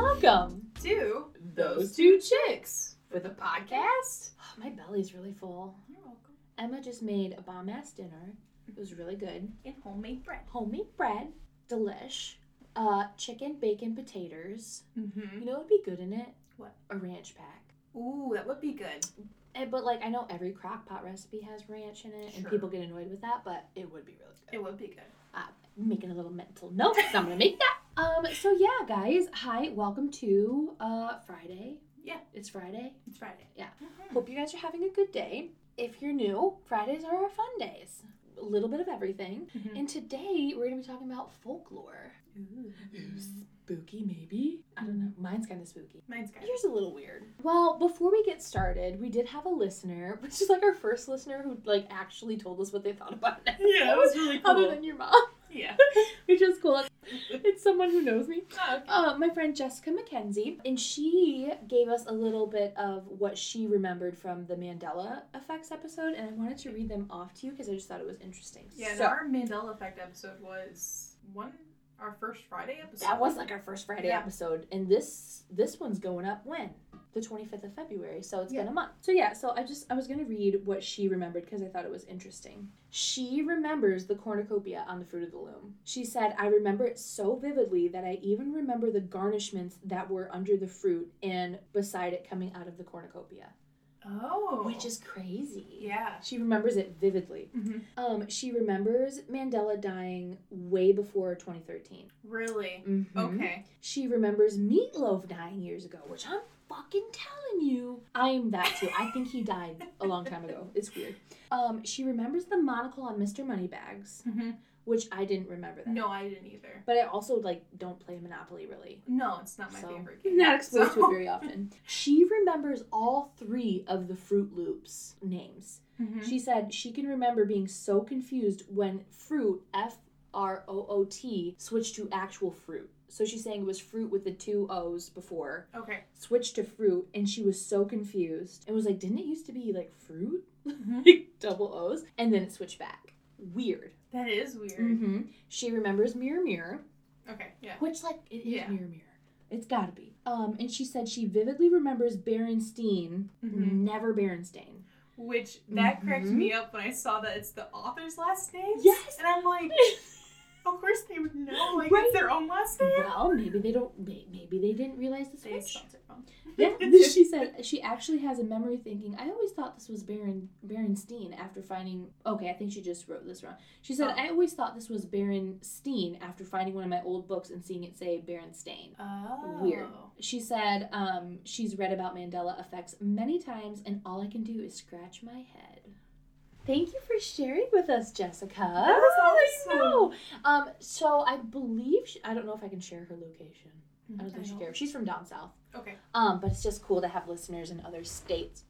Welcome to Those Two chicks for the podcast. Oh, my belly's really full. You're welcome. Emma just made a bomb ass dinner. It was really good. And homemade bread. Homemade bread, delish. Uh, chicken, bacon, potatoes. Mm-hmm. You know what would be good in it? What? A ranch pack. Ooh, that would be good. Eh, But like, I know every crock pot recipe has ranch in it, and people get annoyed with that. But it would be really good. It would be good. uh, making a little mental note. I'm gonna make that. Um. So yeah, guys. Hi. Welcome to uh Friday. Yeah. It's Friday. It's Friday. Yeah. Mhm. Hope you guys are having a good day. If you're new, Fridays are our fun days. A little bit of everything. Mhm. And today we're gonna be talking about folklore. Ooh. Spooky, maybe. I don't know. Mine's kind of spooky. Mine's good. Yours a little weird. Well, before we get started, we did have a listener, which is like our first listener who like actually told us what they thought about it. Yeah, that was really cool. Other cool. than your mom, Yeah. which is cool. It's someone who knows me. Oh, okay. Uh, my friend Jessica McKenzie, and she gave us a little bit of what she remembered from the Mandela Effects episode, and I wanted to read them off to you because I just thought it was interesting. Yeah, so, our Mandela Effect episode was one our first Friday episode. that was like our first Friday Yeah. episode, and this this one's going up when the 25th of February, so it's been a month. So yeah, so I just I was gonna read what she remembered because I thought it was interesting. She remembers the cornucopia on the fruit of the loom. She said, "I remember it so vividly that I even remember the garnishments that were under the fruit and beside it coming out of the cornucopia." Oh. which is crazy. Yeah. She remembers it vividly. hmm Um, she remembers Mandela dying way before 2013. Really? Mhm. Okay. She remembers Meatloaf dying years ago, which I'm fucking telling you. I'm that too. I think he died a long time ago. It's weird. Um, she remembers the monocle on Mr. Moneybags, hmm which I didn't remember that. No, I didn't either. But I also like don't play Monopoly really. No, it's not my so, favorite game. Not exposed to it very often. She remembers all three of the Fruit Loops names. Mhm. She said she can remember being so confused when fruit, F R O O T, switched to actual fruit. So she's saying it was fruit with the two O's before, Okay. switched to fruit, and she was so confused. It was like, didn't it used to be like fruit? Mhm. Like double O's? And then it switched back. Weird. That is weird. hmm She remembers Mirror Mirror, Okay. Yeah. which, like, it is Yeah. Mirror Mirror. It's gotta be. Um, and she said she vividly remembers Berenstein, Mhm. never Berenstain. Which that cracked Mhm. me up when I saw that it's the author's last name. Yes. And I'm like, of course they would know. Like Right. it's their own last name. Well, maybe they don't. Maybe they didn't realize the They switch. spelled it wrong. Yeah, she said she actually has a memory thinking. I always thought this was Baron Berenstein after finding. Okay, I think she just wrote this wrong. She said Oh. I always thought this was Berenstein after finding one of my old books and seeing it say Berenstain. Oh. Weird. She said um, she's read about Mandela effects many times, and all I can do is scratch my head. Thank you for sharing with us, Jessica. That was I know. Um, so I believe she, I don't know if I can share her location. I don't think she cares. She's from down south. Okay. Um, but it's just cool to have listeners in other states.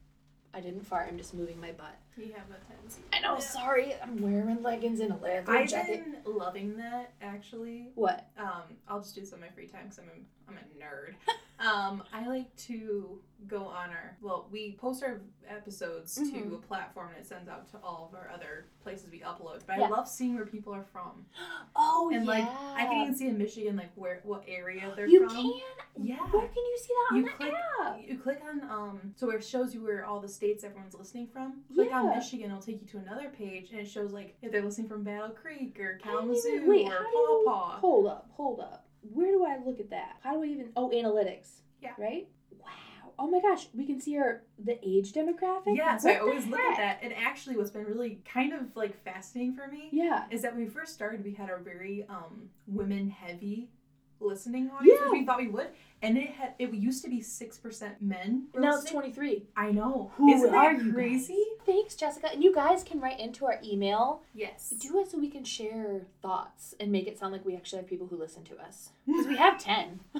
I didn't fart. I'm just moving my butt. We have a tendency. I know. Yeah. Sorry. I'm wearing leggings and a leather I've jacket. been loving that actually. What? Um, I'll just do this on my free time because I'm a, I'm a nerd. um, I like to go on our well, we post our episodes Mhm. to a platform and it sends out to all of our other places we upload. But Yeah. I love seeing where people are from. Oh And yeah. like I can even see in Michigan like where what area they're You from. can. Yeah. Where can you see that on You the click- app? You click on um so it shows you where all the states everyone's listening from. Click on Michigan, it'll take you to another page and it shows like if they're listening from Battle Creek or Kalamazoo even- wait, or you- Paw Paw. Hold up, hold up. Where do I look at that? How do I even? Oh, analytics. Yeah. Right. Wow. Oh my gosh, we can see our the age demographic. Yeah, so I What always look at that. And actually what's been really kind of like fascinating for me Yeah. is that when we first started we had a very um women heavy listening audience, Yeah. which we thought we would. And it had it used to be six percent men. were Now it's 23. I know. Who Isn't are that you crazy? guys? Thanks, Jessica. And you guys can write into our email. Yes. Do it so we can share thoughts and make it sound like we actually have people who listen to us. Because we have 10.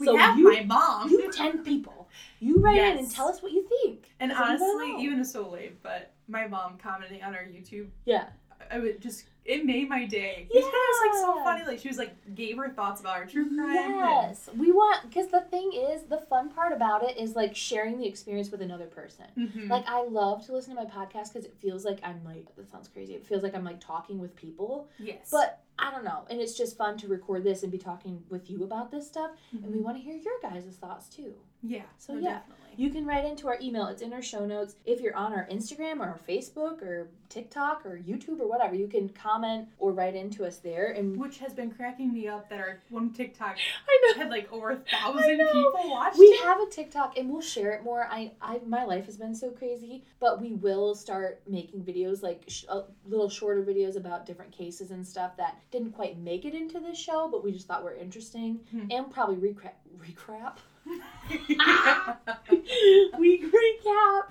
we so have you, my mom. you 10 people. You write in and tell us what you think. And honestly, even it's so lame, but my mom commenting on our YouTube, Yeah. I would just it made my day. Because it was like so funny. Like she was like gave her thoughts about our true crime. and- Yes. We want, because the thing is, the fun part about it is like sharing the experience with another person. Mhm. Like I love to listen to my podcast because it feels like I'm like that sounds crazy. It feels like I'm like talking with people. yes. But I don't know. And it's just fun to record this and be talking with you about this stuff. And we want to hear your guys' thoughts too. Yeah. So, no, yeah. definitely. You can write into our email. It's in our show notes. If you're on our Instagram or our Facebook or TikTok or YouTube or whatever, you can comment or write into us there. And Which has been cracking me up that our one TikTok I know had like over a thousand people watched We it. have a TikTok and we'll share it more. I, I my life has been so crazy, but we will start making videos like sh- uh, little shorter videos about different cases and stuff that didn't quite make it into this show, but we just thought were interesting Hmm. and probably recap recap we recap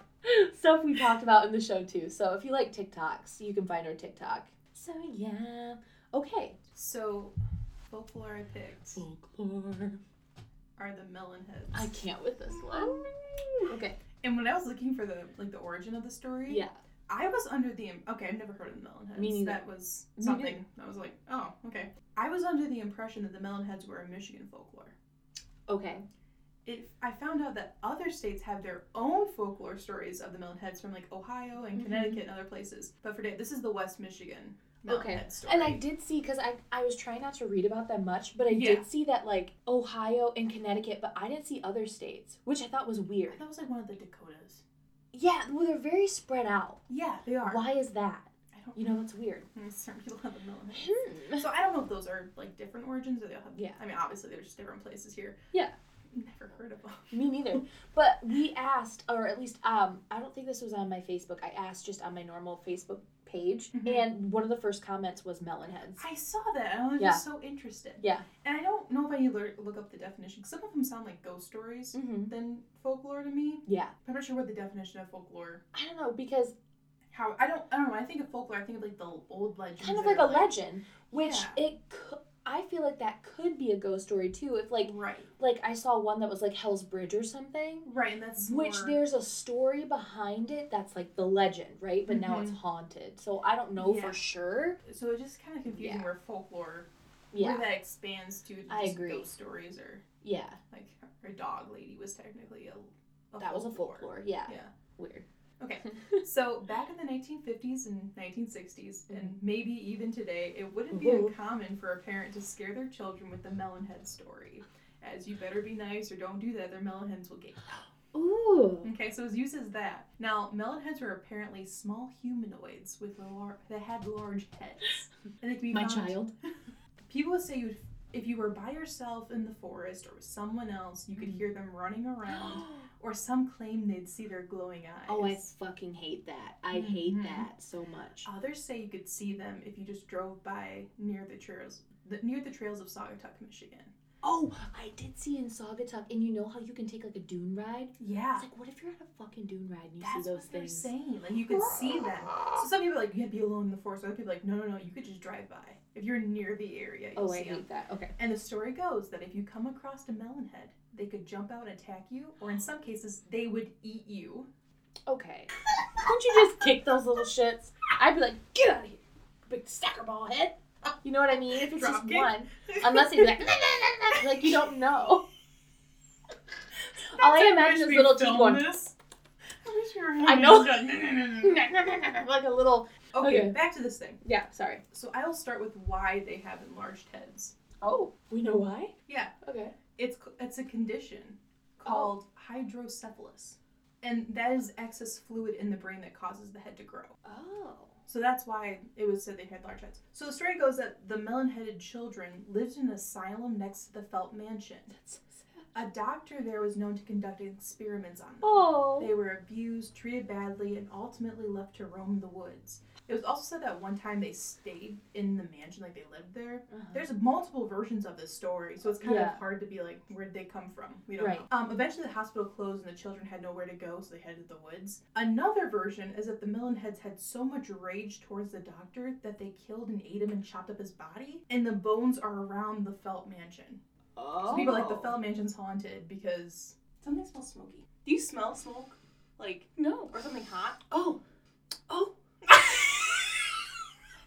stuff we talked about in the show too. So if you like TikToks, you can find our TikTok. So yeah, okay. so, folklore I picked Folklore. are the melon heads. I can't with this one. Mm. Okay. And when I was looking for the like the origin of the story, Yeah. I was under the okay. I've never heard of the Melonheads. Me neither. That was something. I was like, oh, okay. I was under the impression that the Melonheads were a Michigan folklore. Okay. It, I found out that other states have their own folklore stories of the Melonheads from like Ohio and Mhm. Connecticut and other places. But for today, this is the West Michigan Okay. story. And I did see because I I was trying not to read about them much, but I Yeah. did see that like Ohio and Connecticut, but I didn't see other states, which I thought was I weird. thought it was like one of the Dakotas. Yeah, well they're very spread out. Yeah, they are. Why is that? I don't You know, it's weird. Certain people have the Melonheads. Hmm. So I don't know if those are like different origins or they all have. Yeah. I mean, obviously they're just different places here. Yeah. Never heard of them. Me neither. But we asked, or at least um, I don't think this was on my Facebook. I asked just on my normal Facebook page, Mhm. and one of the first comments was melon heads. I saw that and I was Yeah. just so interested. Yeah. And I don't know if I need look up the definition. Some of them sound like ghost stories Mm-hmm. than folklore to me. Yeah, I'm not sure what the definition of folklore. I don't know because How I don't I don't know. I think of folklore. I think of like the old legends. kind of like a are, legend, which Yeah. it. Could, I feel like that could be a ghost story too. If like right, like I saw one that was like Hell's Bridge or something. right, and that's Which more- there's a story behind it that's like the legend, right? But now it's Mhm. haunted. So I don't know Yeah. for sure. so it's just kind of confusing Yeah. where folklore Yeah. where that expands to just I agree. ghost stories or Yeah. like her dog lady was technically a, a That was a folklore. Yeah. Yeah. Weird. Okay. So back in the 1950s and 1960s, and maybe even today, it wouldn't be Mhm. uncommon for a parent to scare their children with the melonhead story. As you better be nice or don't do that, their melonheads will get you. Ooh. Okay, so it was used as that. Now, melonheads were apparently small humanoids with lar- that had large heads, and they could be My found- child. People would say you'd, if you were by yourself in the forest or with someone else, you could Mhm. hear them running around, or some claim they'd see their glowing eyes. Oh, I fucking hate that. I hate Mhm. that so much. Others say you could see them if you just drove by near the trails, the, near the trails of Saugatuck, Michigan. Oh, I did see in Saugatuck, and you know how you can take like a dune ride? Yeah, It's like, what if you're on a fucking dune ride and you that's see those what they're things? saying. Like you could see them. So some people are like you to be alone in the forest. Other people are like no, no, no. You could just drive by if you're near the area. You'll Oh, I see them. hate that. Okay. And the story goes that if you come across a melonhead, they could jump out and attack you, or in some cases, they would eat you. Okay. Don't you just kick those little shits? I'd be like, get out of here, big sucker ball head. You know what I mean? If it's Drop just kick. one, unless he's like, like you don't know. All I imagine is little teeth going. This. I wish we were I know. like a little. Okay, Okay. back to this thing. Yeah. Sorry. So I will start with why they have enlarged heads. Oh, we know why. Yeah. Okay. It's it's a condition oh. called hydrocephalus, and that is excess fluid in the brain that causes the head to grow. Oh. So that's why it was said they had large heads. So the story goes that the melon-headed children lived in an asylum next to the Felt Mansion. That's so sad. A doctor there was known to conduct experiments on them. Oh. They were abused, treated badly, and ultimately left to roam the woods. It was also said that one time they stayed in the mansion, like they lived there. Uh-huh. There's multiple versions of this story, so it's kind Yeah. of hard to be like, where did they come from? We don't Right. know. Um, eventually, the hospital closed and the children had nowhere to go, so they headed to the woods. Another version is that the Melonheads had so much rage towards the doctor that they killed and ate him and chopped up his body, and the bones are around the Felt Mansion. Oh. So people are like the Felt Mansion's haunted because something smells smoky. Do you smell smoke? Like No. or something hot? Oh. Oh.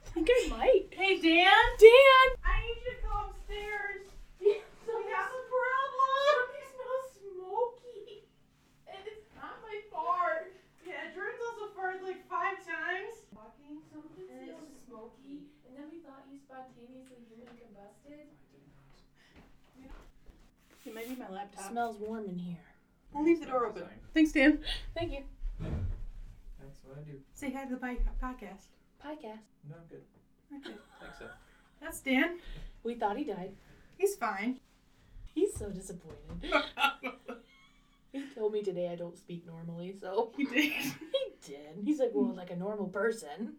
I think I might. Hey, Dan? Dan! I need you to come upstairs. So we have a problem. Something smells smoky. And it's not my fart. Yeah, Jordan's also farted like five times. Walking something and smells smoky. And then we thought you spontaneously human combusted. It might be my laptop. It smells warm in here. We'll leave the door open. Thanks, Dan. Thank you. That's what I do. Say hi to the podcast. Podcast. No, I'm good. Okay. Thanks, so. That's Dan. We thought he died. He's fine. He's so disappointed. He told me today I don't speak normally, so he did. he did. He's like, well, like a normal person.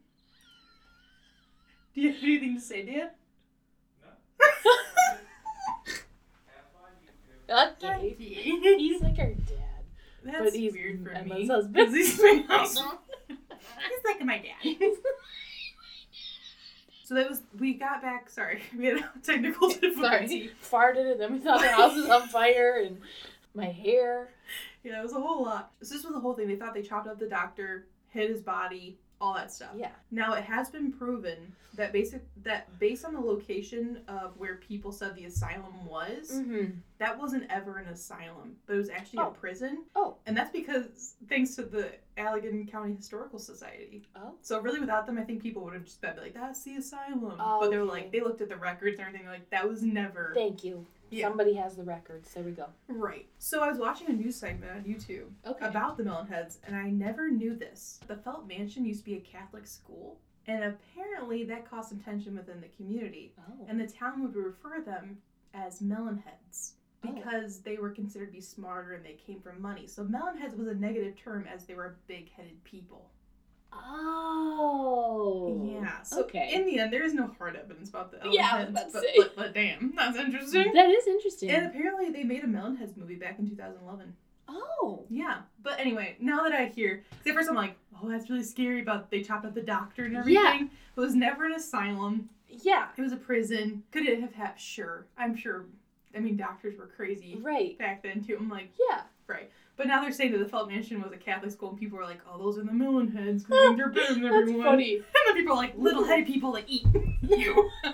Do you have anything to say, Dan? No. okay. He's like our dad. That's but he's weird for Emma's me. husband. 'cause He's my husband. He's like my dad. So that was we got back. Sorry, we had a technical difficulty. Sorry. Farted and then we thought the house was on fire and my hair. Yeah, it was a whole lot. So this was the whole thing. They thought they chopped up the doctor, hid his body, all that stuff. Yeah. Now it has been proven that basic that based on the location of where people said the asylum was, Mm-hmm. that wasn't ever an asylum, but it was actually Oh. a prison. Oh. And that's because thanks to the Allegan County Historical Society. Oh. So really, without them, I think people would have just been like, "That's the asylum." Oh, but they were okay. like, they looked at the records and everything. they're Like that was never Thank you. Yeah. Somebody has the records. There we go. right. So I was watching a news segment on YouTube Okay. about the Melonheads, and I never knew this. The Felt Mansion used to be a Catholic school, and apparently that caused some tension within the community. oh. And the town would refer them as Melonheads Oh. because they were considered to be smarter and they came from money. So Melonheads was a negative term as they were big-headed people. Oh. Yeah. So okay. in the end, there is no hard evidence about the Yeah, I was Melonheads, about to but, but, but damn, that's interesting. that is interesting. And apparently, they made a Melonheads movie back in 2011. oh. Yeah, but anyway, now that I hear, because at first I'm like, oh, that's really scary about they chopped up the doctor and everything. Yeah. It was never an asylum. Yeah. It was a prison. Could it have happened? Sure, I'm sure. I mean, doctors were crazy Right. back then too. I'm like, Yeah. right. But now they're saying that the Felt Mansion was a Catholic school, and people are like, oh, those are the Melon heads because they're better than That's funny. And then people are like, little headed people that eat you.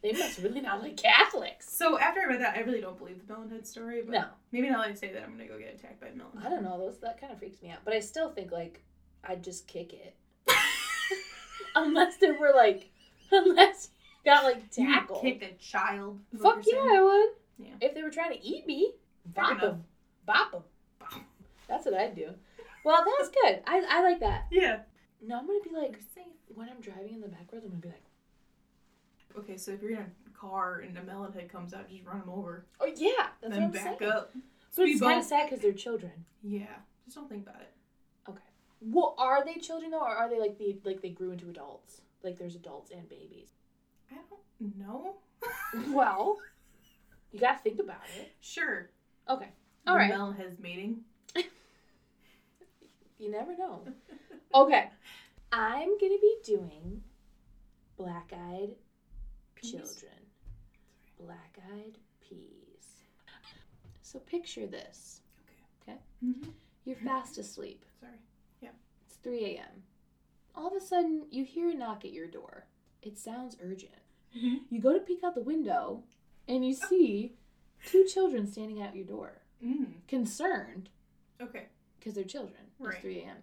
They must really not like Catholics. so after I read that, I really don't believe the Melon head story. But No. maybe now that I say that, I'm gonna go get attacked by a Millen. I don't know. Those that kind of freaks me out. But I still think like I'd just kick it. unless there were like, unless got like You tackled. kick a child. Fuck yeah. I would. Yeah. If they were trying to eat me, Fair bop them, bop them. That's what I'd do. Well, that's good. I, I like that. Yeah. No, I'm gonna be like safe. when I'm driving in the back roads, I'm gonna be like, Okay, so if you're in a car and a melon head comes out, just run them over. oh yeah, that's then what I'm back saying. up. But it's kind bump. of sad because they're children. Yeah. Just don't think about it. Okay. Well, are they children though, or are they like the like they grew into adults? Like there's adults and babies. I don't know. Well, you gotta think about it. Sure. Okay. All right. melon head's mating. You never know. Okay. I'm gonna be doing black eyed children. Black eyed peas. So picture this. Mm-hmm. You're fast asleep. Sorry. Yeah. It's 3 a.m. All of a sudden, you hear a knock at your door. It sounds urgent. Mhm. You go to peek out the window and you see two children standing at your door, Mm. concerned Okay. because they're children. It's Right. 3 a.m.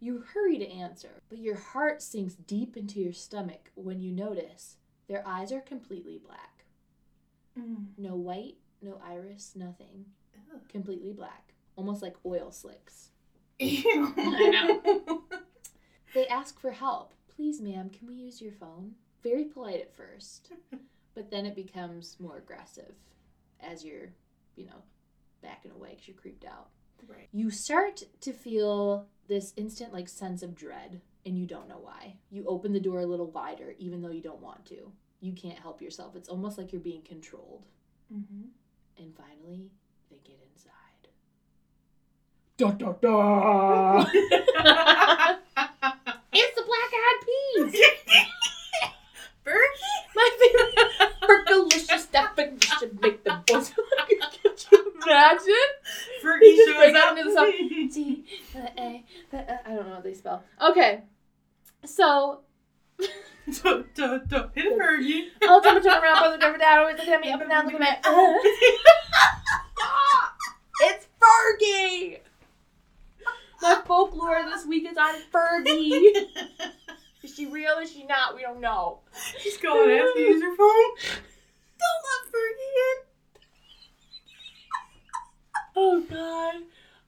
You hurry to answer, but your heart sinks deep into your stomach when you notice their eyes are completely black. Mm. No white, no iris, nothing. Ugh. Completely black. Almost like oil slicks. They ask for help. Please, ma'am, can we use your phone? Very polite at first, but then it becomes more aggressive as you're, you know, backing away because you're creeped out. Right. You start to feel this instant like sense of dread and you don't know why. You open the door a little wider even though you don't want to. You can't help yourself. It's almost like you're being controlled. Mm-hmm. And finally, they get inside. Da da da! it's the black-eyed peas. Berkey? My favorite fergalicious definition make the boys. Could you imagine? Fergie shows breaks up. out into the song. T, uh, A, uh, uh, I don't know what they spell. Okay, so Duh, duh, duh. Hit a Fergie. all the time turn around, brother, never dad, always looking at me up and down, looking at me. Uh, it's Fergie. My folklore this week is on Fergie. Is she real? Is she not? We don't know. She's go and ask you to use your phone. Don't let Fergie in. Oh god.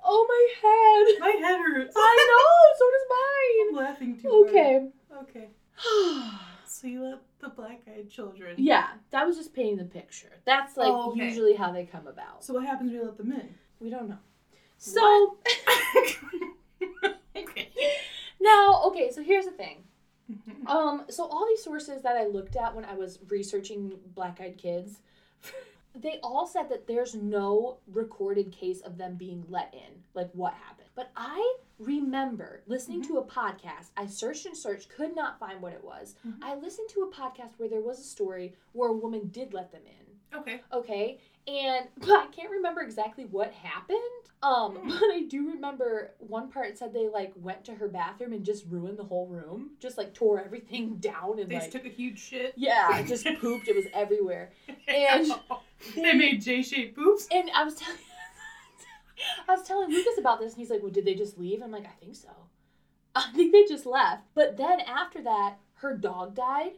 Oh my head. My head hurts. I know, so does mine. I'm laughing too. Okay. hard. Okay. Okay. So you let the black-eyed children. yeah, that was just painting the picture. That's like Oh, okay. usually how they come about. So what happens when you let them in? We don't know. So okay. now, okay, so here's the thing. Mhm. Um, so all these sources that I looked at when I was researching black eyed kids, they all said that there's no recorded case of them being let in, like what happened. But I remember listening to a podcast. I searched and searched, could not find what it was. Mhm. I listened to a podcast where there was a story where a woman did let them in. Okay. Okay, and but I can't remember exactly what happened. Um, Hmm. but I do remember one part said they like went to her bathroom and just ruined the whole room, just like tore everything down and They like took a huge shit. yeah, just pooped. It was everywhere. And they made J-shaped poops. And I was telling, I was telling Lucas about this, and he's like, "Well, did they just leave?" I'm like, "I think so. I think they just left." But then after that, her dog died.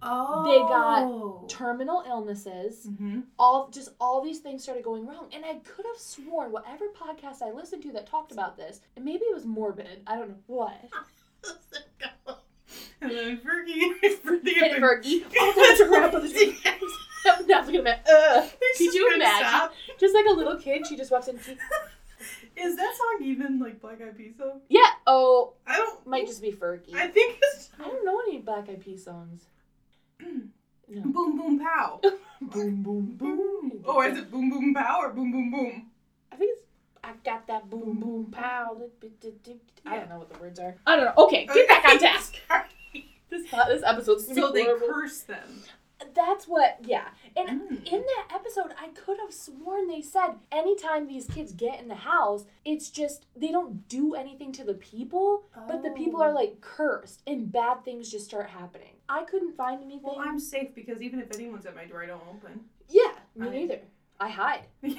Oh. They got Terminal illnesses. Mm-hmm. all just all these things started going wrong and i could have sworn whatever podcast i listened to that talked about this and maybe it was morbid i don't know what and then Fergie. Fergie and Fergie. oh that's a wrap of the not gonna ma- Ugh. Could you imagine? just like a little kid she just walks in she, Is that song even like Black Eyed Peas though? yeah oh I don't. might just be fergie I think it's i don't know any black eyed peas songs no. Boom Boom Pow. boom boom boom Oh, is it Boom Boom Pow or Boom Boom Boom? i think it's I got that boom boom pow. I don't know what the words are. I don't know. Okay, get back on task. This this episode's gonna so be they curse them. That's what, yeah. And Mm. in that episode, I could have sworn they said anytime these kids get in the house, it's just they don't do anything to the people, but the people are Oh. like cursed and bad things just start happening. I couldn't find anything. Well, I'm safe because even if anyone's at my door, I don't open. yeah, me I- neither. I hide.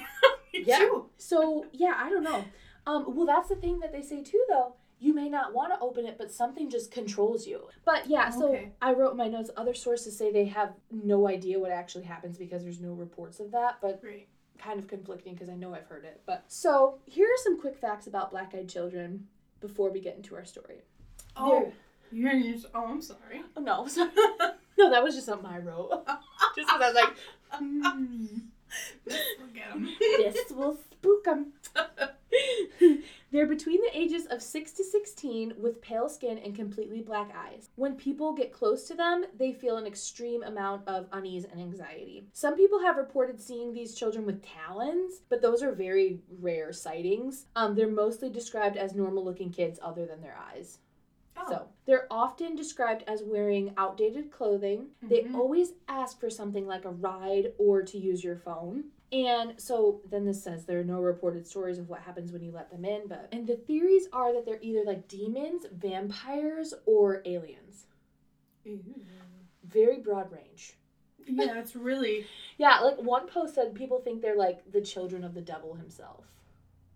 Yeah. too. So yeah, I don't know. Um, well, that's the thing that they say too, though. You may not want to open it, but something just controls you. But yeah, so Okay. I wrote my notes. Other sources say they have no idea what actually happens because there's no reports of that. But Great. kind of conflicting because I know I've heard it. But so here are some quick facts about black-eyed children before we get into our story. Oh, you're, you're, oh, I'm sorry. Oh no, sorry. no, that was just something I wrote. just because I was like, hmm, Forget 'em. this will spook them. They're between the ages of 6 to 16 with pale skin and completely black eyes. When people get close to them, they feel an extreme amount of unease and anxiety. Some people have reported seeing these children with talons, but those are very rare sightings. Um, they're mostly described as normal looking kids other than their eyes. Oh. So they're often described as wearing outdated clothing. They Mhm. always ask for something like a ride or to use your phone. And so then this says there are no reported stories of what happens when you let them in, but and the theories are that they're either like demons, vampires, or aliens. Ew. Very broad range. Yeah, it's really. Yeah, like one post said people think they're like the children of the devil himself.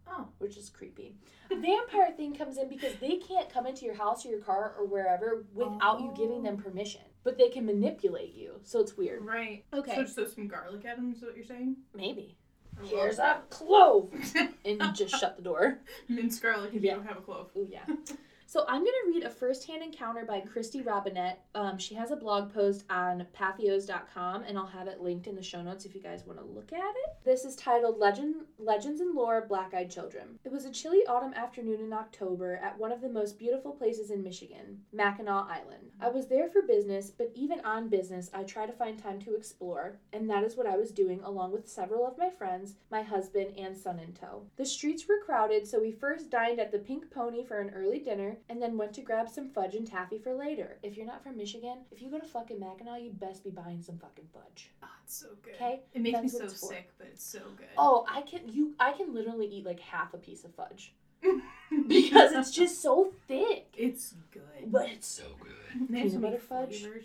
Oh. Which is creepy. A vampire thing comes in because they can't come into your house or your car or wherever without you giving them Oh. permission. But they can manipulate you. So it's weird. Right. Okay. So just throw some garlic at them is what you're saying? Maybe. I Here's love a clove. And just shut the door. Minced garlic if Yeah. you don't have a clove. Ooh, yeah. So I'm going to read a first-hand encounter by Kristy Robinett. Um, she has a blog post on patheos.com, and I'll have it linked in the show notes if you guys want to look at it. This is titled Legend, Legends and Lore Black-Eyed Children. It was a chilly autumn afternoon in October at one of the most beautiful places in Michigan, Mackinac Island. I was there for business, but even on business, I try to find time to explore, and that is what I was doing along with several of my friends, my husband, and son in tow. The streets were crowded, so we first dined at the Pink Pony for an early dinner, and then went to grab some fudge and taffy for later. If you're not from Michigan, if you go to fucking Mackinac, you best be buying some fucking fudge. Oh, it's so good. 'Kay? It makes me That's what so it's for. sick, but it's so good. Oh, I can you I can literally eat like half a piece of fudge because it's just so thick, It's good. but it's so good. They have so Peanut butter fudge. flavors.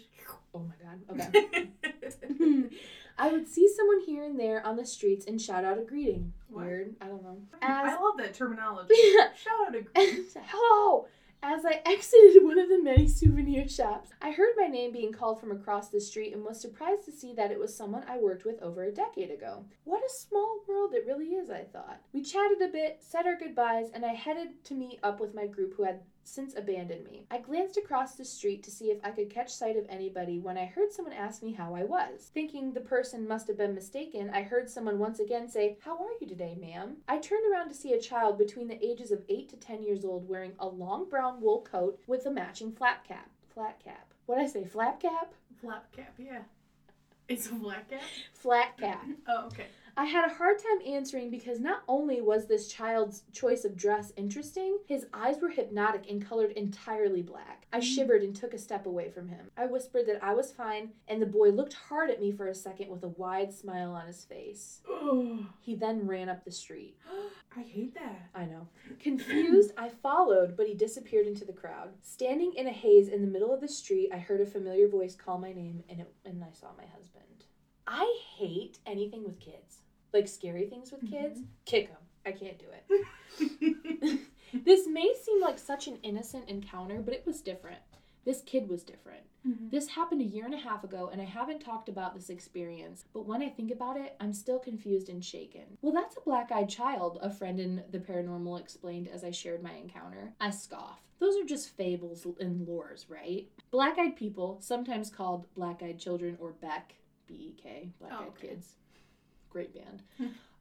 Oh my god. Okay. I would see someone here and there on the streets and shout out a greeting. What? Weird. I don't know. I love that terminology. Shout out a greeting. hello. As I exited one of the many souvenir shops, I heard my name being called from across the street and was surprised to see that it was someone I worked with over a decade ago. What a small world it really is, I thought. We chatted a bit, said our goodbyes, and I headed to meet up with my group who had since abandoned me. I glanced across the street to see if I could catch sight of anybody when I heard someone ask me how I was. Thinking the person must have been mistaken, I heard someone once again say, How are you today, ma'am? I turned around to see a child between the ages of 8 to 10 years old wearing a long brown wool coat with a matching flat cap. Flat cap. What'd I say? Flap cap? Flap cap, yeah. It's a flat cap? Flat cap. Oh, okay. I had a hard time answering because not only was this child's choice of dress interesting, his eyes were hypnotic and colored entirely black. I mm. shivered and took a step away from him. I whispered that I was fine, and the boy looked hard at me for a second with a wide smile on his face. He then ran up the street. I hate that. I know. Confused, I followed, but he disappeared into the crowd. Standing in a haze in the middle of the street, I heard a familiar voice call my name, and, it, and I saw my husband. I hate anything with kids. Like scary things with kids. Kick them. I can't do it. This may seem like such an innocent encounter, but it was different. This kid was different. Mhm. This happened a year and a half ago, and I haven't talked about this experience, but when I think about it, I'm still confused and shaken. Well, that's a black eyed child, a friend in the paranormal explained as I shared my encounter. I scoffed. Those are just fables and lores, right? Black eyed people, sometimes called black eyed children or BEK, B E K, black eyed Oh, okay. kids, great band,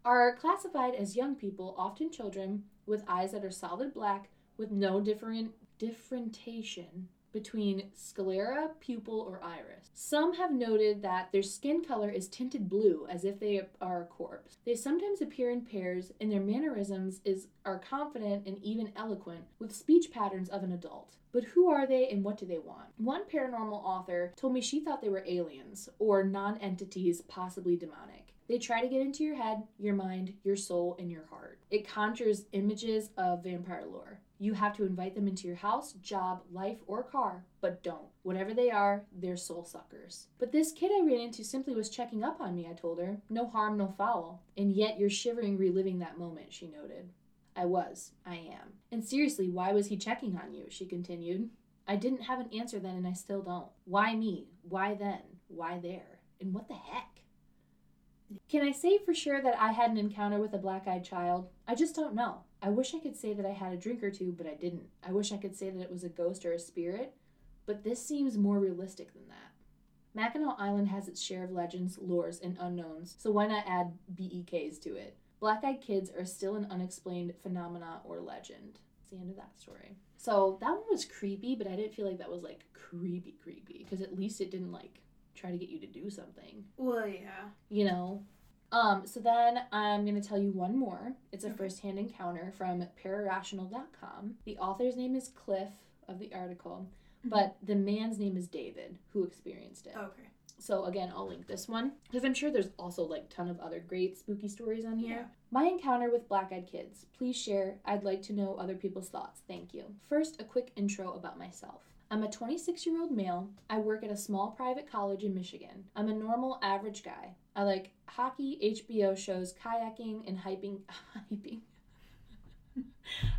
are classified as young people, often children, with eyes that are solid black with no different differentiation between sclera, pupil, or iris. Some have noted that their skin color is tinted blue as if they are a corpse. They sometimes appear in pairs and their mannerisms is are confident and even eloquent with speech patterns of an adult. But who are they and what do they want? One paranormal author told me she thought they were aliens or non-entities possibly demonic. They try to get into your head, your mind, your soul, and your heart. It conjures images of vampire lore. You have to invite them into your house, job, life, or car, but don't. Whatever they are, they're soul suckers. But this kid I ran into simply was checking up on me, I told her. No harm, no foul. And yet you're shivering reliving that moment, she noted. I was. I am. And seriously, why was he checking on you? She continued. I didn't have an answer then, and I still don't. Why me? Why then? Why there? And what the heck? Can I say for sure that I had an encounter with a black eyed child? I just don't know. I wish I could say that I had a drink or two, but I didn't. I wish I could say that it was a ghost or a spirit, but this seems more realistic than that. Mackinac Island has its share of legends, lores, and unknowns, so why not add BEKs to it? Black eyed kids are still an unexplained phenomena or legend. It's the end of that story. So that one was creepy, but I didn't feel like that was like creepy, creepy, because at least it didn't like try to get you to do something Well, yeah. you know. Um, so then I'm going to tell you one more. It's a Okay. first-hand encounter from pararational.com. The author's name is Cliff of the article, but the man's name is David who experienced it. Okay. So again, I'll link this one because I'm sure there's also like ton of other great spooky stories on here. Yeah. My encounter with black-eyed kids. Please share. I'd like to know other people's thoughts. Thank you. First, a quick intro about myself. I'm a 26 year old male. I work at a small private college in Michigan. I'm a normal, average guy. I like hockey, HBO shows, kayaking, and hyping. Hyping.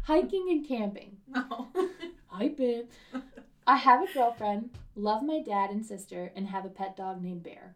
Hiking and camping. No. Hype it. I have a girlfriend, love my dad and sister, and have a pet dog named Bear.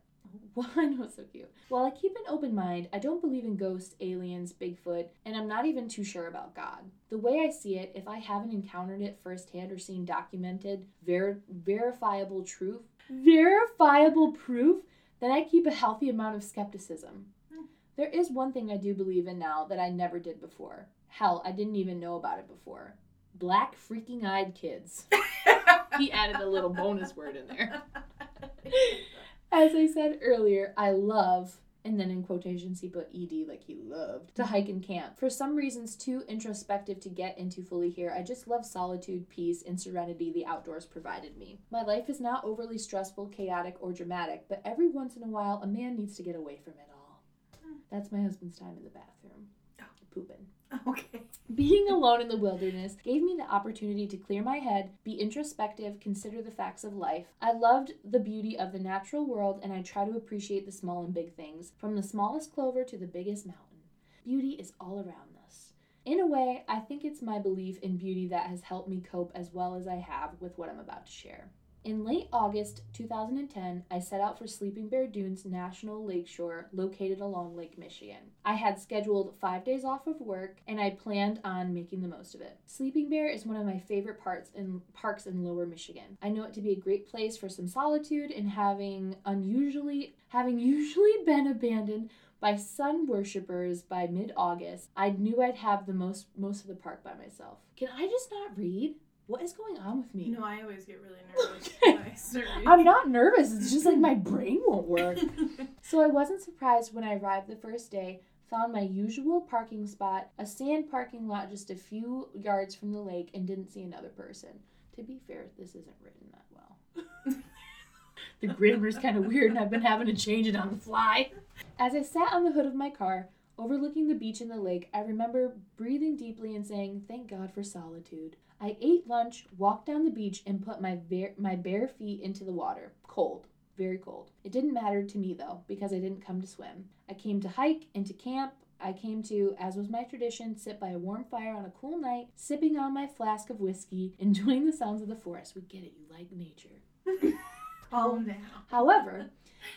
One was so cute. While I keep an open mind, I don't believe in ghosts, aliens, Bigfoot, and I'm not even too sure about God. The way I see it, if I haven't encountered it firsthand or seen documented, ver- verifiable truth, verifiable proof, then I keep a healthy amount of skepticism. Hmm. There is one thing I do believe in now that I never did before. Hell, I didn't even know about it before. Black freaking eyed kids. he added a little bonus word in there. As I said earlier, I love, and then in quotations he put ed like he loved, to hike and camp. For some reasons too introspective to get into fully here, I just love solitude, peace, and serenity the outdoors provided me. My life is not overly stressful, chaotic, or dramatic, but every once in a while a man needs to get away from it all. Hmm. That's my husband's time in the bathroom. Oh. Pooping. Okay. Being alone in the wilderness gave me the opportunity to clear my head, be introspective, consider the facts of life. I loved the beauty of the natural world and I try to appreciate the small and big things, from the smallest clover to the biggest mountain. Beauty is all around us. In a way, I think it's my belief in beauty that has helped me cope as well as I have with what I'm about to share. In late August 2010, I set out for Sleeping Bear Dunes National Lakeshore, located along Lake Michigan. I had scheduled five days off of work, and I planned on making the most of it. Sleeping Bear is one of my favorite parts in parks in Lower Michigan. I know it to be a great place for some solitude, and having unusually having usually been abandoned by sun worshippers by mid-August, I knew I'd have the most most of the park by myself. Can I just not read? What is going on with me? No, I always get really nervous Okay. I'm not nervous. It's just like my brain won't work. So I wasn't surprised when I arrived the first day, found my usual parking spot, a sand parking lot just a few yards from the lake, and didn't see another person. To be fair, this isn't written that well. the grammar's kind of weird, and I've been having to change it on the fly. As I sat on the hood of my car, overlooking the beach and the lake, I remember breathing deeply and saying, Thank God for solitude. I ate lunch, walked down the beach, and put my, bare my bare feet into the water. Cold. Very cold. It didn't matter to me though, because I didn't come to swim. I came to hike and to camp. I came to, as was my tradition, sit by a warm fire on a cool night, sipping on my flask of whiskey, enjoying the sounds of the forest. We get it, you like nature. Oh, Calm down. However,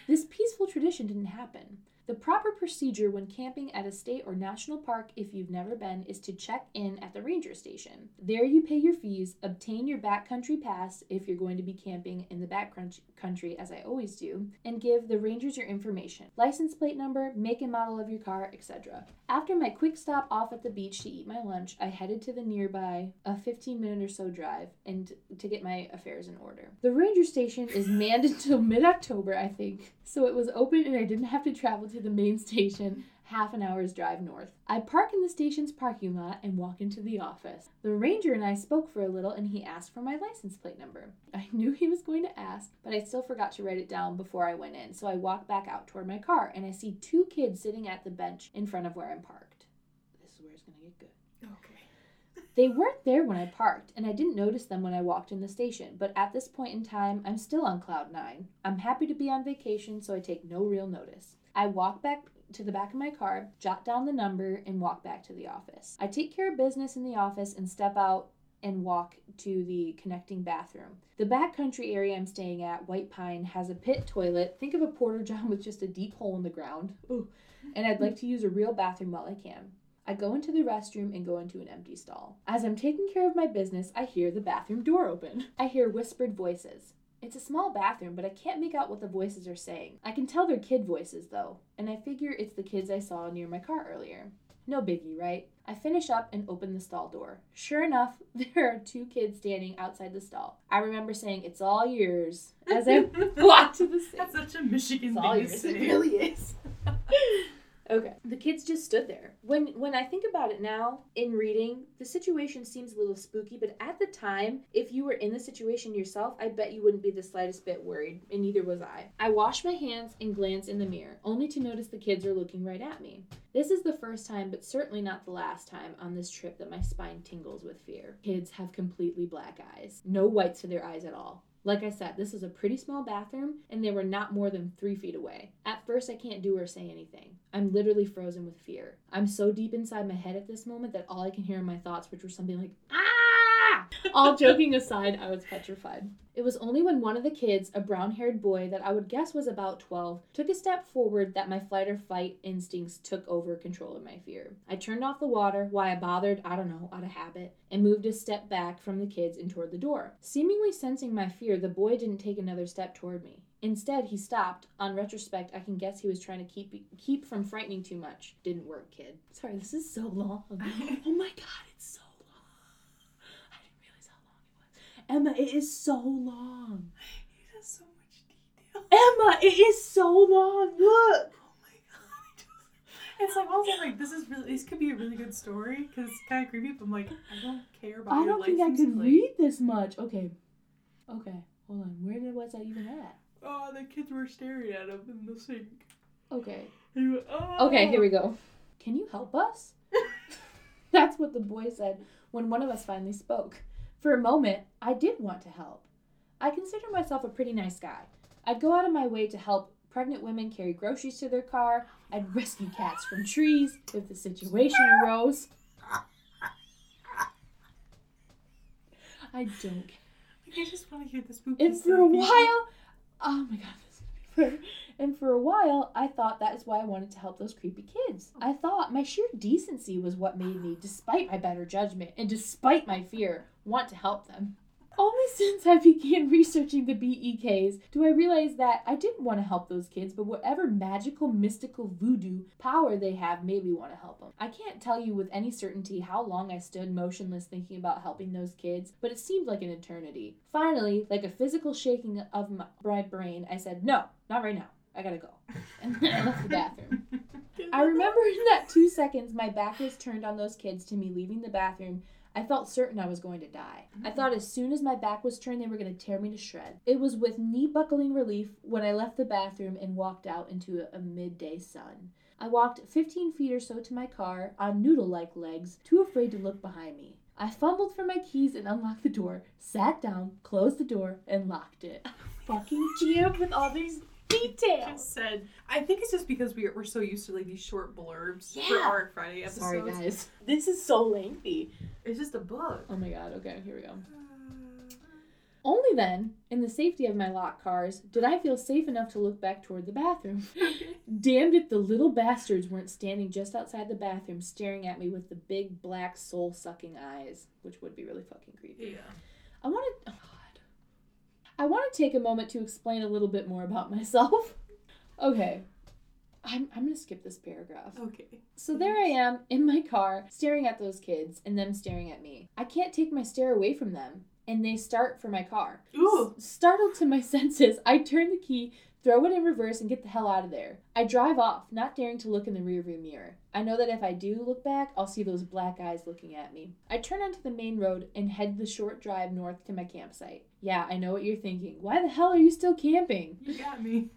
this peaceful tradition didn't happen. The proper procedure when camping at a state or national park, if you've never been, is to check in at the ranger station. There you pay your fees, obtain your backcountry pass if you're going to be camping in the backcountry, as I always do, and give the rangers your information license plate number, make and model of your car, etc. After my quick stop off at the beach to eat my lunch, I headed to the nearby, a 15 minute or so drive, and to get my affairs in order. The ranger station is manned until mid October, I think, so it was open and I didn't have to travel to the main station half an hour's drive north. I park in the station's parking lot and walk into the office. The ranger and I spoke for a little and he asked for my license plate number. I knew he was going to ask, but I still forgot to write it down before I went in, so I walk back out toward my car and I see two kids sitting at the bench in front of where I'm parked. This is where it's going to get good. Okay. They weren't there when I parked, and I didn't notice them when I walked in the station, but at this point in time, I'm still on cloud nine. I'm happy to be on vacation, so I take no real notice. I walk back to the back of my car, jot down the number, and walk back to the office. I take care of business in the office and step out and walk to the connecting bathroom. The backcountry area I'm staying at, White Pine, has a pit toilet. Think of a porter john with just a deep hole in the ground. Ooh. And I'd like to use a real bathroom while I can. I go into the restroom and go into an empty stall. As I'm taking care of my business, I hear the bathroom door open. I hear whispered voices. It's a small bathroom, but I can't make out what the voices are saying. I can tell they're kid voices, though, and I figure it's the kids I saw near my car earlier. No biggie, right? I finish up and open the stall door. Sure enough, there are two kids standing outside the stall. I remember saying, It's all yours, as I walk to the sink. That's such a Michigan thing. It really is. okay. The kids just stood there. When when I think about it now, in reading, the situation seems a little spooky, but at the time, if you were in the situation yourself, I bet you wouldn't be the slightest bit worried, and neither was I. I wash my hands and glance in the mirror, only to notice the kids are looking right at me. This is the first time, but certainly not the last time on this trip that my spine tingles with fear. Kids have completely black eyes. No whites to their eyes at all. Like I said, this is a pretty small bathroom, and they were not more than three feet away. At first, I can't do or say anything. I'm literally frozen with fear. I'm so deep inside my head at this moment that all I can hear in my thoughts, which were something like, ah! All joking aside, I was petrified. It was only when one of the kids, a brown haired boy that I would guess was about 12, took a step forward that my flight or fight instincts took over control of my fear. I turned off the water, why I bothered, I don't know, out of habit, and moved a step back from the kids and toward the door. Seemingly sensing my fear, the boy didn't take another step toward me. Instead, he stopped. On retrospect, I can guess he was trying to keep keep from frightening too much. Didn't work, kid. Sorry, this is so long. oh my god, it's so long. I didn't realize how long it was. Emma, it is so long. It has so much detail. Emma, it is so long. Look. Oh my god. It's like also like this is really this could be a really good story because it's kind of creepy. But I'm like I don't care about. I don't think I could plate. read this much. Okay. Okay. Hold on. Where did was I even at? Oh, the kids were staring at him in the sink. Okay. Went, oh. Okay, here we oh. go. Can you help us? That's what the boy said when one of us finally spoke. For a moment, I did want to help. I consider myself a pretty nice guy. I'd go out of my way to help pregnant women carry groceries to their car. I'd rescue cats from trees if the situation arose. I don't. I just want to hear this movie. And for a while, oh my god, And for a while, I thought that is why I wanted to help those creepy kids. I thought my sheer decency was what made me, despite my better judgment and despite my fear, want to help them. Only since I began researching the BEKs do I realize that I didn't want to help those kids, but whatever magical, mystical voodoo power they have made me want to help them. I can't tell you with any certainty how long I stood motionless thinking about helping those kids, but it seemed like an eternity. Finally, like a physical shaking of my brain, I said, No, not right now. I gotta go. And then I left the bathroom. I remember in that two seconds my back was turned on those kids to me leaving the bathroom. I felt certain I was going to die. I mm. thought as soon as my back was turned, they were going to tear me to shreds. It was with knee buckling relief when I left the bathroom and walked out into a, a midday sun. I walked 15 feet or so to my car on noodle like legs, too afraid to look behind me. I fumbled for my keys and unlocked the door, sat down, closed the door, and locked it. Fucking jammed with all these details. Just said. I think it's just because we're, we're so used to like these short blurbs for Yeah. our Friday episodes. Sorry, guys. This is so lengthy. It's just a book. Oh my god, okay, here we go. Uh, Only then, in the safety of my locked cars, did I feel safe enough to look back toward the bathroom. Damned if the little bastards weren't standing just outside the bathroom staring at me with the big black soul sucking eyes, which would be really fucking creepy. yeah. I want to. God. I want to take a moment to explain a little bit more about myself. okay. I'm, I'm going to skip this paragraph. Okay. So there I am in my car, staring at those kids and them staring at me. I can't take my stare away from them, and they start for my car. Ooh. S- startled to my senses, I turn the key, throw it in reverse, and get the hell out of there. I drive off, not daring to look in the rearview mirror. I know that if I do look back, I'll see those black eyes looking at me. I turn onto the main road and head the short drive north to my campsite. Yeah, I know what you're thinking. Why the hell are you still camping? You got me.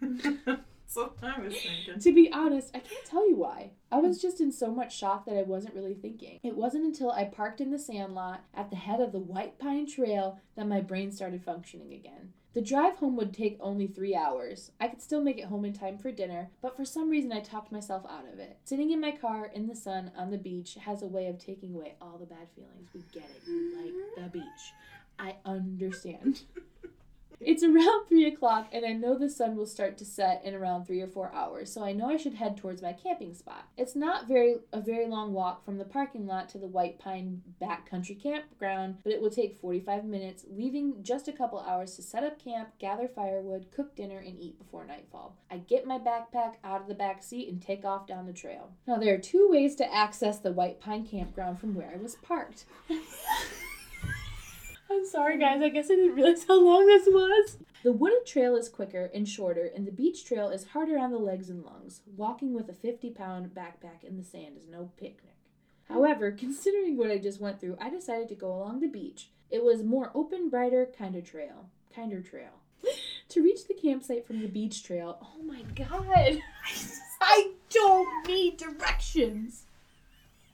That's what I was thinking. To be honest, I can't tell you why. I was just in so much shock that I wasn't really thinking. It wasn't until I parked in the sandlot at the head of the White Pine Trail that my brain started functioning again. The drive home would take only three hours. I could still make it home in time for dinner, but for some reason I talked myself out of it. Sitting in my car in the sun on the beach has a way of taking away all the bad feelings. We get it. You like the beach. I understand. It's around three o'clock, and I know the sun will start to set in around three or four hours, so I know I should head towards my camping spot. It's not very a very long walk from the parking lot to the White Pine Backcountry Campground, but it will take 45 minutes, leaving just a couple hours to set up camp, gather firewood, cook dinner, and eat before nightfall. I get my backpack out of the back seat and take off down the trail. Now there are two ways to access the White Pine Campground from where I was parked. I'm sorry, guys. I guess I didn't realize how long this was. The wooded trail is quicker and shorter, and the beach trail is harder on the legs and lungs. Walking with a 50 pound backpack in the sand is no picnic. However, considering what I just went through, I decided to go along the beach. It was more open, brighter, kinder trail. Kinder trail. to reach the campsite from the beach trail, oh my god! I don't need directions!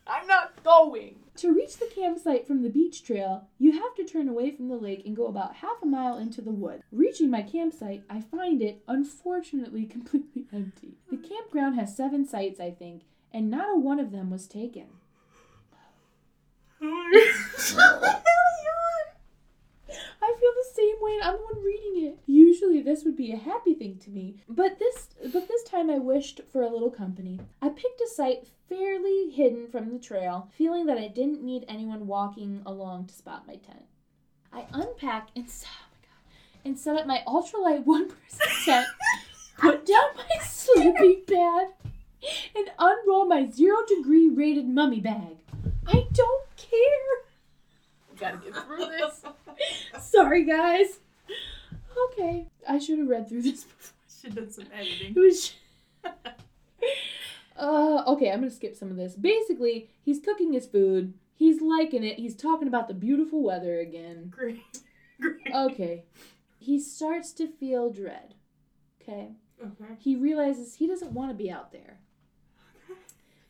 I'm not going. To reach the campsite from the beach trail, you have to turn away from the lake and go about half a mile into the woods. Reaching my campsite, I find it, unfortunately, completely empty. The campground has seven sites, I think, and not a one of them was taken. I feel the same way, and I'm the one reading it. Usually, this would be a happy thing to me, but this, but this time, I wished for a little company. I picked a site fairly hidden from the trail, feeling that I didn't need anyone walking along to spot my tent. I unpack and oh my God, and set up my ultralight one-person tent, put down my sleeping pad, and unroll my zero-degree rated mummy bag. I don't care. Gotta get through this. Sorry, guys. Okay, I should have read through this before. Should have done some editing. It was. uh, okay, I'm gonna skip some of this. Basically, he's cooking his food. He's liking it. He's talking about the beautiful weather again. Great. Great. Okay. He starts to feel dread. Okay. Okay. He realizes he doesn't want to be out there.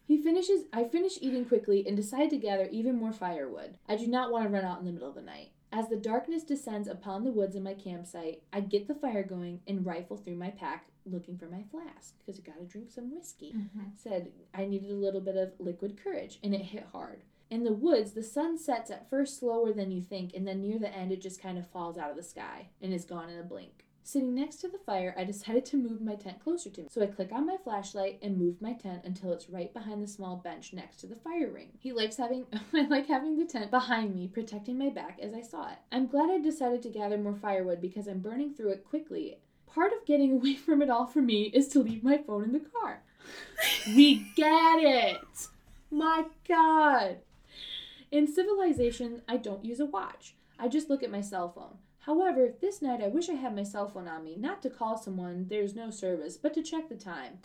He finishes I finish eating quickly and decide to gather even more firewood. I do not want to run out in the middle of the night. As the darkness descends upon the woods in my campsite, I get the fire going and rifle through my pack looking for my flask because I gotta drink some whiskey. Mm-hmm. Said I needed a little bit of liquid courage and it hit hard. In the woods, the sun sets at first slower than you think, and then near the end, it just kind of falls out of the sky and is gone in a blink. Sitting next to the fire, I decided to move my tent closer to me. So I click on my flashlight and move my tent until it's right behind the small bench next to the fire ring. He likes having I like having the tent behind me, protecting my back as I saw it. I'm glad I decided to gather more firewood because I'm burning through it quickly. Part of getting away from it all for me is to leave my phone in the car. we get it. My god. In civilization, I don't use a watch. I just look at my cell phone. However, this night I wish I had my cell phone on me, not to call someone, there's no service, but to check the time.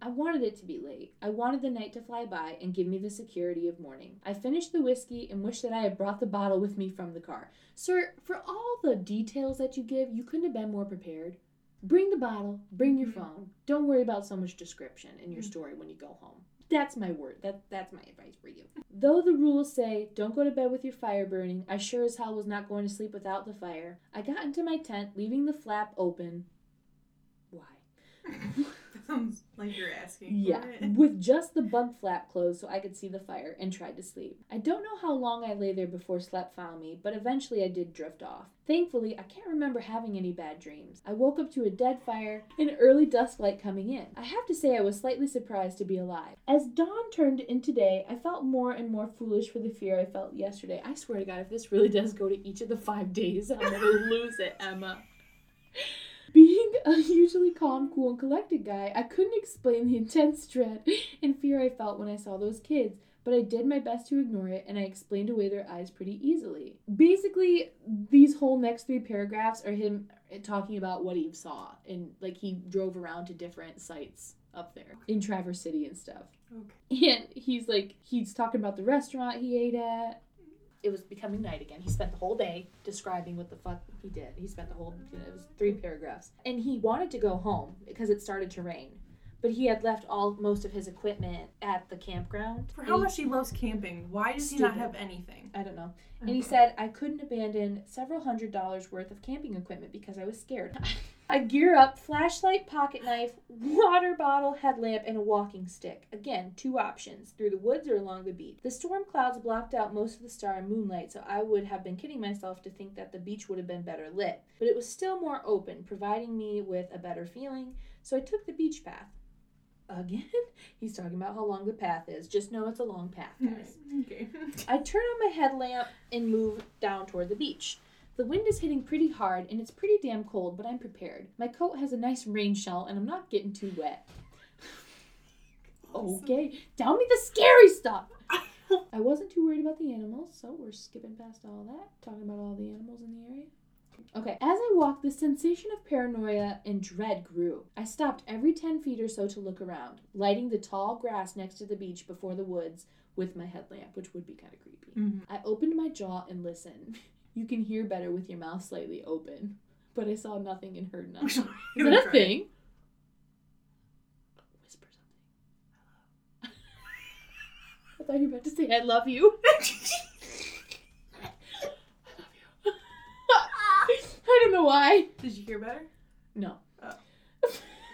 I wanted it to be late. I wanted the night to fly by and give me the security of morning. I finished the whiskey and wished that I had brought the bottle with me from the car. Sir, for all the details that you give, you couldn't have been more prepared. Bring the bottle, bring your Mhm. phone. Don't worry about so much description in your Mhm. story when you go home. That's my word. That that's my advice for you. Though the rules say don't go to bed with your fire burning, I sure as hell was not going to sleep without the fire. I got into my tent, leaving the flap open. Why? sounds like you're asking. Yeah, with just the bug flap closed so I could see the fire and tried to sleep. I don't know how long I lay there before sleep found me, but eventually I did drift off. Thankfully, I can't remember having any bad dreams. I woke up to a dead fire and early dusk light coming in. I have to say I was slightly surprised to be alive. As dawn turned into day, I felt more and more foolish for the fear I felt yesterday. I swear to God, if this really does go to each of the five days, I'm gonna lose it, Emma. Being a usually calm, cool, and collected guy, I couldn't explain the intense dread and fear I felt when I saw those kids, but I did my best to ignore it and I explained away their eyes pretty easily. Basically, these whole next three paragraphs are him talking about what he saw and like he drove around to different sites up there in Traverse City and stuff. Okay. And he's like, he's talking about the restaurant he ate at. It was becoming night again. He spent the whole day describing what the fuck he did. He spent the whole, you know, it was three paragraphs. And he wanted to go home because it started to rain. But he had left all most of his equipment at the campground. For how he- much he loves camping, why does he not have anything? I don't know. And he said I couldn't abandon several hundred dollars worth of camping equipment because I was scared. I gear up flashlight, pocket knife, water bottle, headlamp, and a walking stick. Again, two options through the woods or along the beach. The storm clouds blocked out most of the star and moonlight, so I would have been kidding myself to think that the beach would have been better lit. But it was still more open, providing me with a better feeling, so I took the beach path. Again, he's talking about how long the path is. Just know it's a long path, guys. Okay. I turn on my headlamp and move down toward the beach. The wind is hitting pretty hard and it's pretty damn cold, but I'm prepared. My coat has a nice rain shell and I'm not getting too wet. Okay, tell me the scary stuff. I wasn't too worried about the animals, so we're skipping past all that, talking about all the animals in the area. Okay, as I walked, the sensation of paranoia and dread grew. I stopped every 10 feet or so to look around, lighting the tall grass next to the beach before the woods with my headlamp, which would be kind of creepy. Mhm. I opened my jaw and listened. You can hear better with your mouth slightly open, but I saw nothing and heard nothing. Is that a thing? Whisper something. I thought you were about to say I love you. I love you. I don't know why. Did you hear better? No.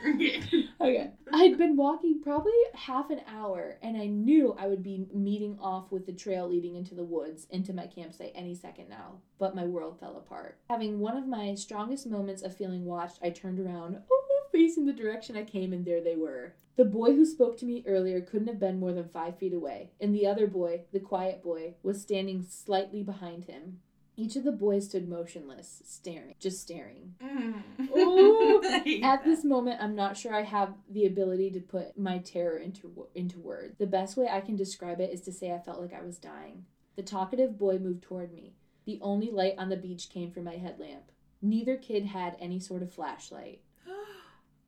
Okay. I'd been walking probably half an hour and I knew I would be meeting off with the trail leading into the woods into my campsite any second now, but my world fell apart. Having one of my strongest moments of feeling watched, I turned around, oh, facing the direction I came, and there they were. The boy who spoke to me earlier couldn't have been more than five feet away, and the other boy, the quiet boy, was standing slightly behind him. Each of the boys stood motionless, staring, just staring. Mm. Ooh, At that. this moment, I'm not sure I have the ability to put my terror into into words. The best way I can describe it is to say I felt like I was dying. The talkative boy moved toward me. The only light on the beach came from my headlamp. Neither kid had any sort of flashlight.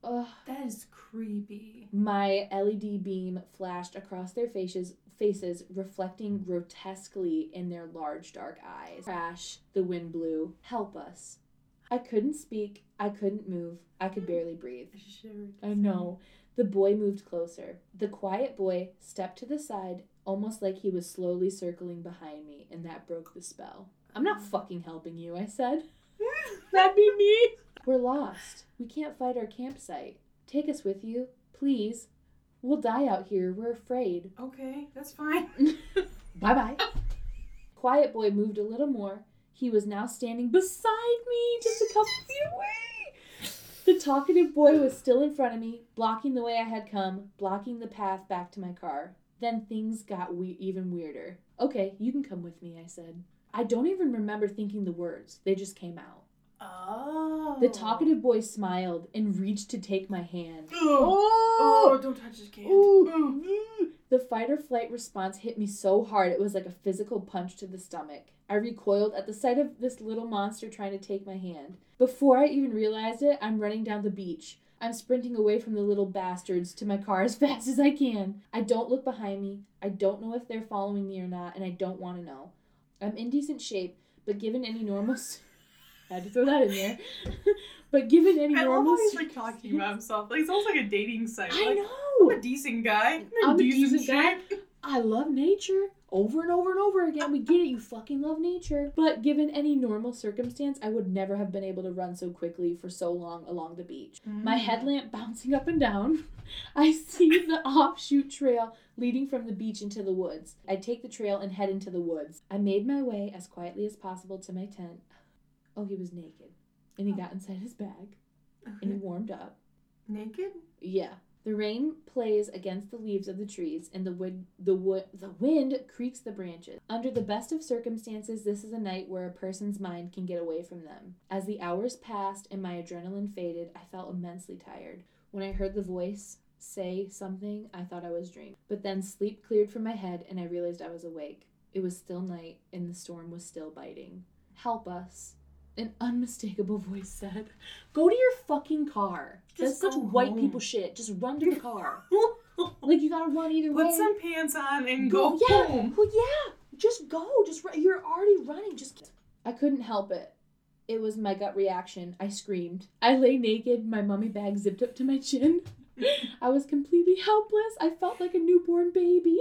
Ugh. that is creepy. My LED beam flashed across their faces, faces, reflecting grotesquely in their large dark eyes. Crash, the wind blew. Help us. I couldn't speak. I couldn't move. I could barely breathe. I. I know. The boy moved closer. The quiet boy stepped to the side, almost like he was slowly circling behind me, and that broke the spell. I'm not fucking helping you, I said. That'd be me. We're lost. We can't find our campsite. Take us with you, please. We'll die out here. We're afraid. Okay, that's fine. Bye bye. Quiet Boy moved a little more. He was now standing beside me, just a couple feet away. The talkative boy was still in front of me, blocking the way I had come, blocking the path back to my car. Then things got we- even weirder. Okay, you can come with me, I said. I don't even remember thinking the words, they just came out. Oh. The talkative boy smiled and reached to take my hand. Oh, oh don't touch his can. Ooh. The fight or flight response hit me so hard it was like a physical punch to the stomach. I recoiled at the sight of this little monster trying to take my hand. Before I even realized it, I'm running down the beach. I'm sprinting away from the little bastards to my car as fast as I can. I don't look behind me. I don't know if they're following me or not, and I don't want to know. I'm in decent shape, but given any normal. I had to throw that in there. but given any I love normal. how he's like talking about himself. Like it's almost like a dating site. I like, know. I'm a decent guy. I'm, I'm a decent, decent guy. I love nature. Over and over and over again. We get it. You fucking love nature. But given any normal circumstance, I would never have been able to run so quickly for so long along the beach. My Mm. headlamp bouncing up and down. I see the offshoot trail leading from the beach into the woods. I take the trail and head into the woods. I made my way as quietly as possible to my tent. Oh, he was naked. And he oh. got inside his bag and he warmed up. Naked? Yeah. The rain plays against the leaves of the trees, and the wood, the wood, the wind creaks the branches. Under the best of circumstances, this is a night where a person's mind can get away from them. As the hours passed and my adrenaline faded, I felt immensely tired. When I heard the voice say something, I thought I was dreaming. But then sleep cleared from my head, and I realized I was awake. It was still night, and the storm was still biting. Help us. An unmistakable voice said, Go to your fucking car. That's Just such go white home." people shit. Just run to the car. like you gotta run either way. Put some pants on and go, yeah. home. Well, yeah. Just go. Just run. You're already running. Just. I couldn't help it. It was my gut reaction. I screamed. I lay naked, my mummy bag zipped up to my chin. I was completely helpless. I felt like a newborn baby.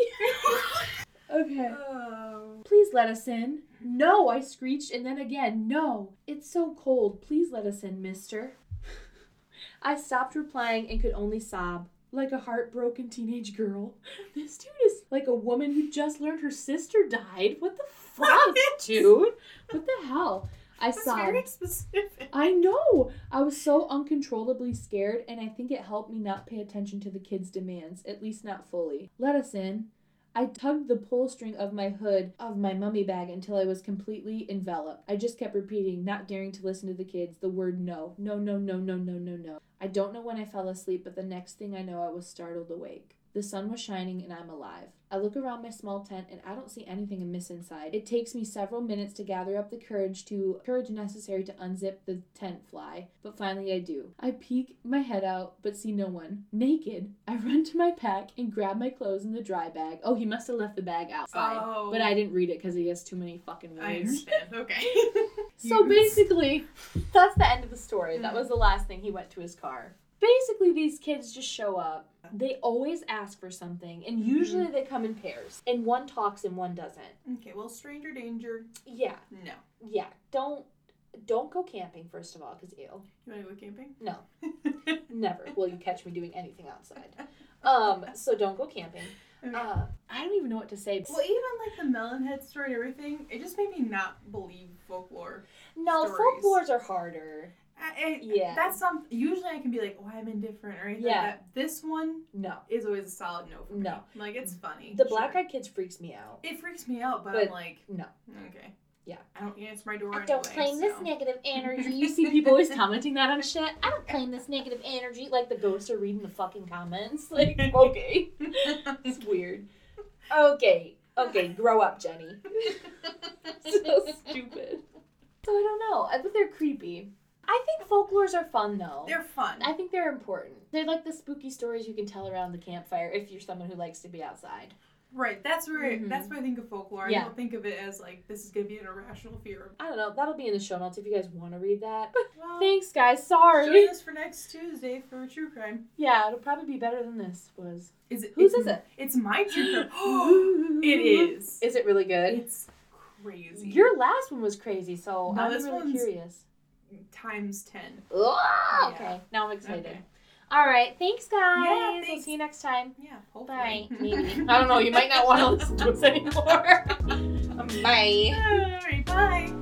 okay. Oh. Please let us in. No, I screeched, and then again, no. It's so cold. Please let us in, mister. I stopped replying and could only sob. Like a heartbroken teenage girl. This dude is like a woman who just learned her sister died. What the fuck, dude? What the hell? I That's sobbed. very specific. I know. I was so uncontrollably scared, and I think it helped me not pay attention to the kids' demands, at least not fully. Let us in. I tugged the pull string of my hood of my mummy bag until I was completely enveloped. I just kept repeating, not daring to listen to the kids, the word no. No, no, no, no, no, no, no. I don't know when I fell asleep, but the next thing I know, I was startled awake. The sun was shining and I'm alive. I look around my small tent and I don't see anything amiss inside. It takes me several minutes to gather up the courage to courage necessary to unzip the tent fly, but finally I do. I peek my head out but see no one. Naked, I run to my pack and grab my clothes in the dry bag. Oh, he must have left the bag outside. Oh. But I didn't read it because he has too many fucking words. I words. understand. Okay. So basically, that's the end of the story. That Mm. was the last thing he went to his car. Basically, these kids just show up. They always ask for something, and usually they come in pairs. And one talks and one doesn't. Okay, well, stranger danger. Yeah, No. yeah. Don't don't go camping first of all, because ew. You want to go camping? No, never will you catch me doing anything outside. Um, so don't go camping. Okay. Uh, I don't even know what to say. well, even like the Melonhead story and everything, it just made me not believe folklore. no, stories. folklores are harder. I, Yeah. That's some. Usually, I can be like, "Oh, I'm indifferent" or anything Yeah. like that. This one No, is always a solid no for me. No. Like it's funny. the sure. black eyed kids freaks me out. It freaks me out, but, But I'm like, no. Okay. Yeah. I don't answer my door. I don't anyway, claim this negative energy. You see people always commenting that on shit. I don't claim this negative energy. Like the ghosts are reading the fucking comments. Like, okay. It's weird. Okay. Okay, grow up, Jenny. so stupid. So I don't know. I but they're creepy. I think folklores are fun though. They're fun. I think they're important. They're like the spooky stories you can tell around the campfire if you're someone who likes to be outside. Right. That's where Mhm. that's where I think of folklore. Yeah. I don't think of it as like this is gonna be an irrational fear. I don't know. That'll be in the show notes if you guys want to read that. Well, Thanks, guys. Sorry. Join us for next Tuesday for true crime. Yeah, it'll probably be better than this was. Is it? Whose is it? It's my true crime. it is. Is it really good? It's crazy. Your last one was crazy, so No, I'm really one's- curious. Times ten. Ah, Yeah. Okay, now I'm excited. Okay. All right. Thanks, guys. Yeah, We'll see you next time. Yeah, Bye. Maybe. I don't know. You might not want to listen to us anymore. Bye. Right, bye.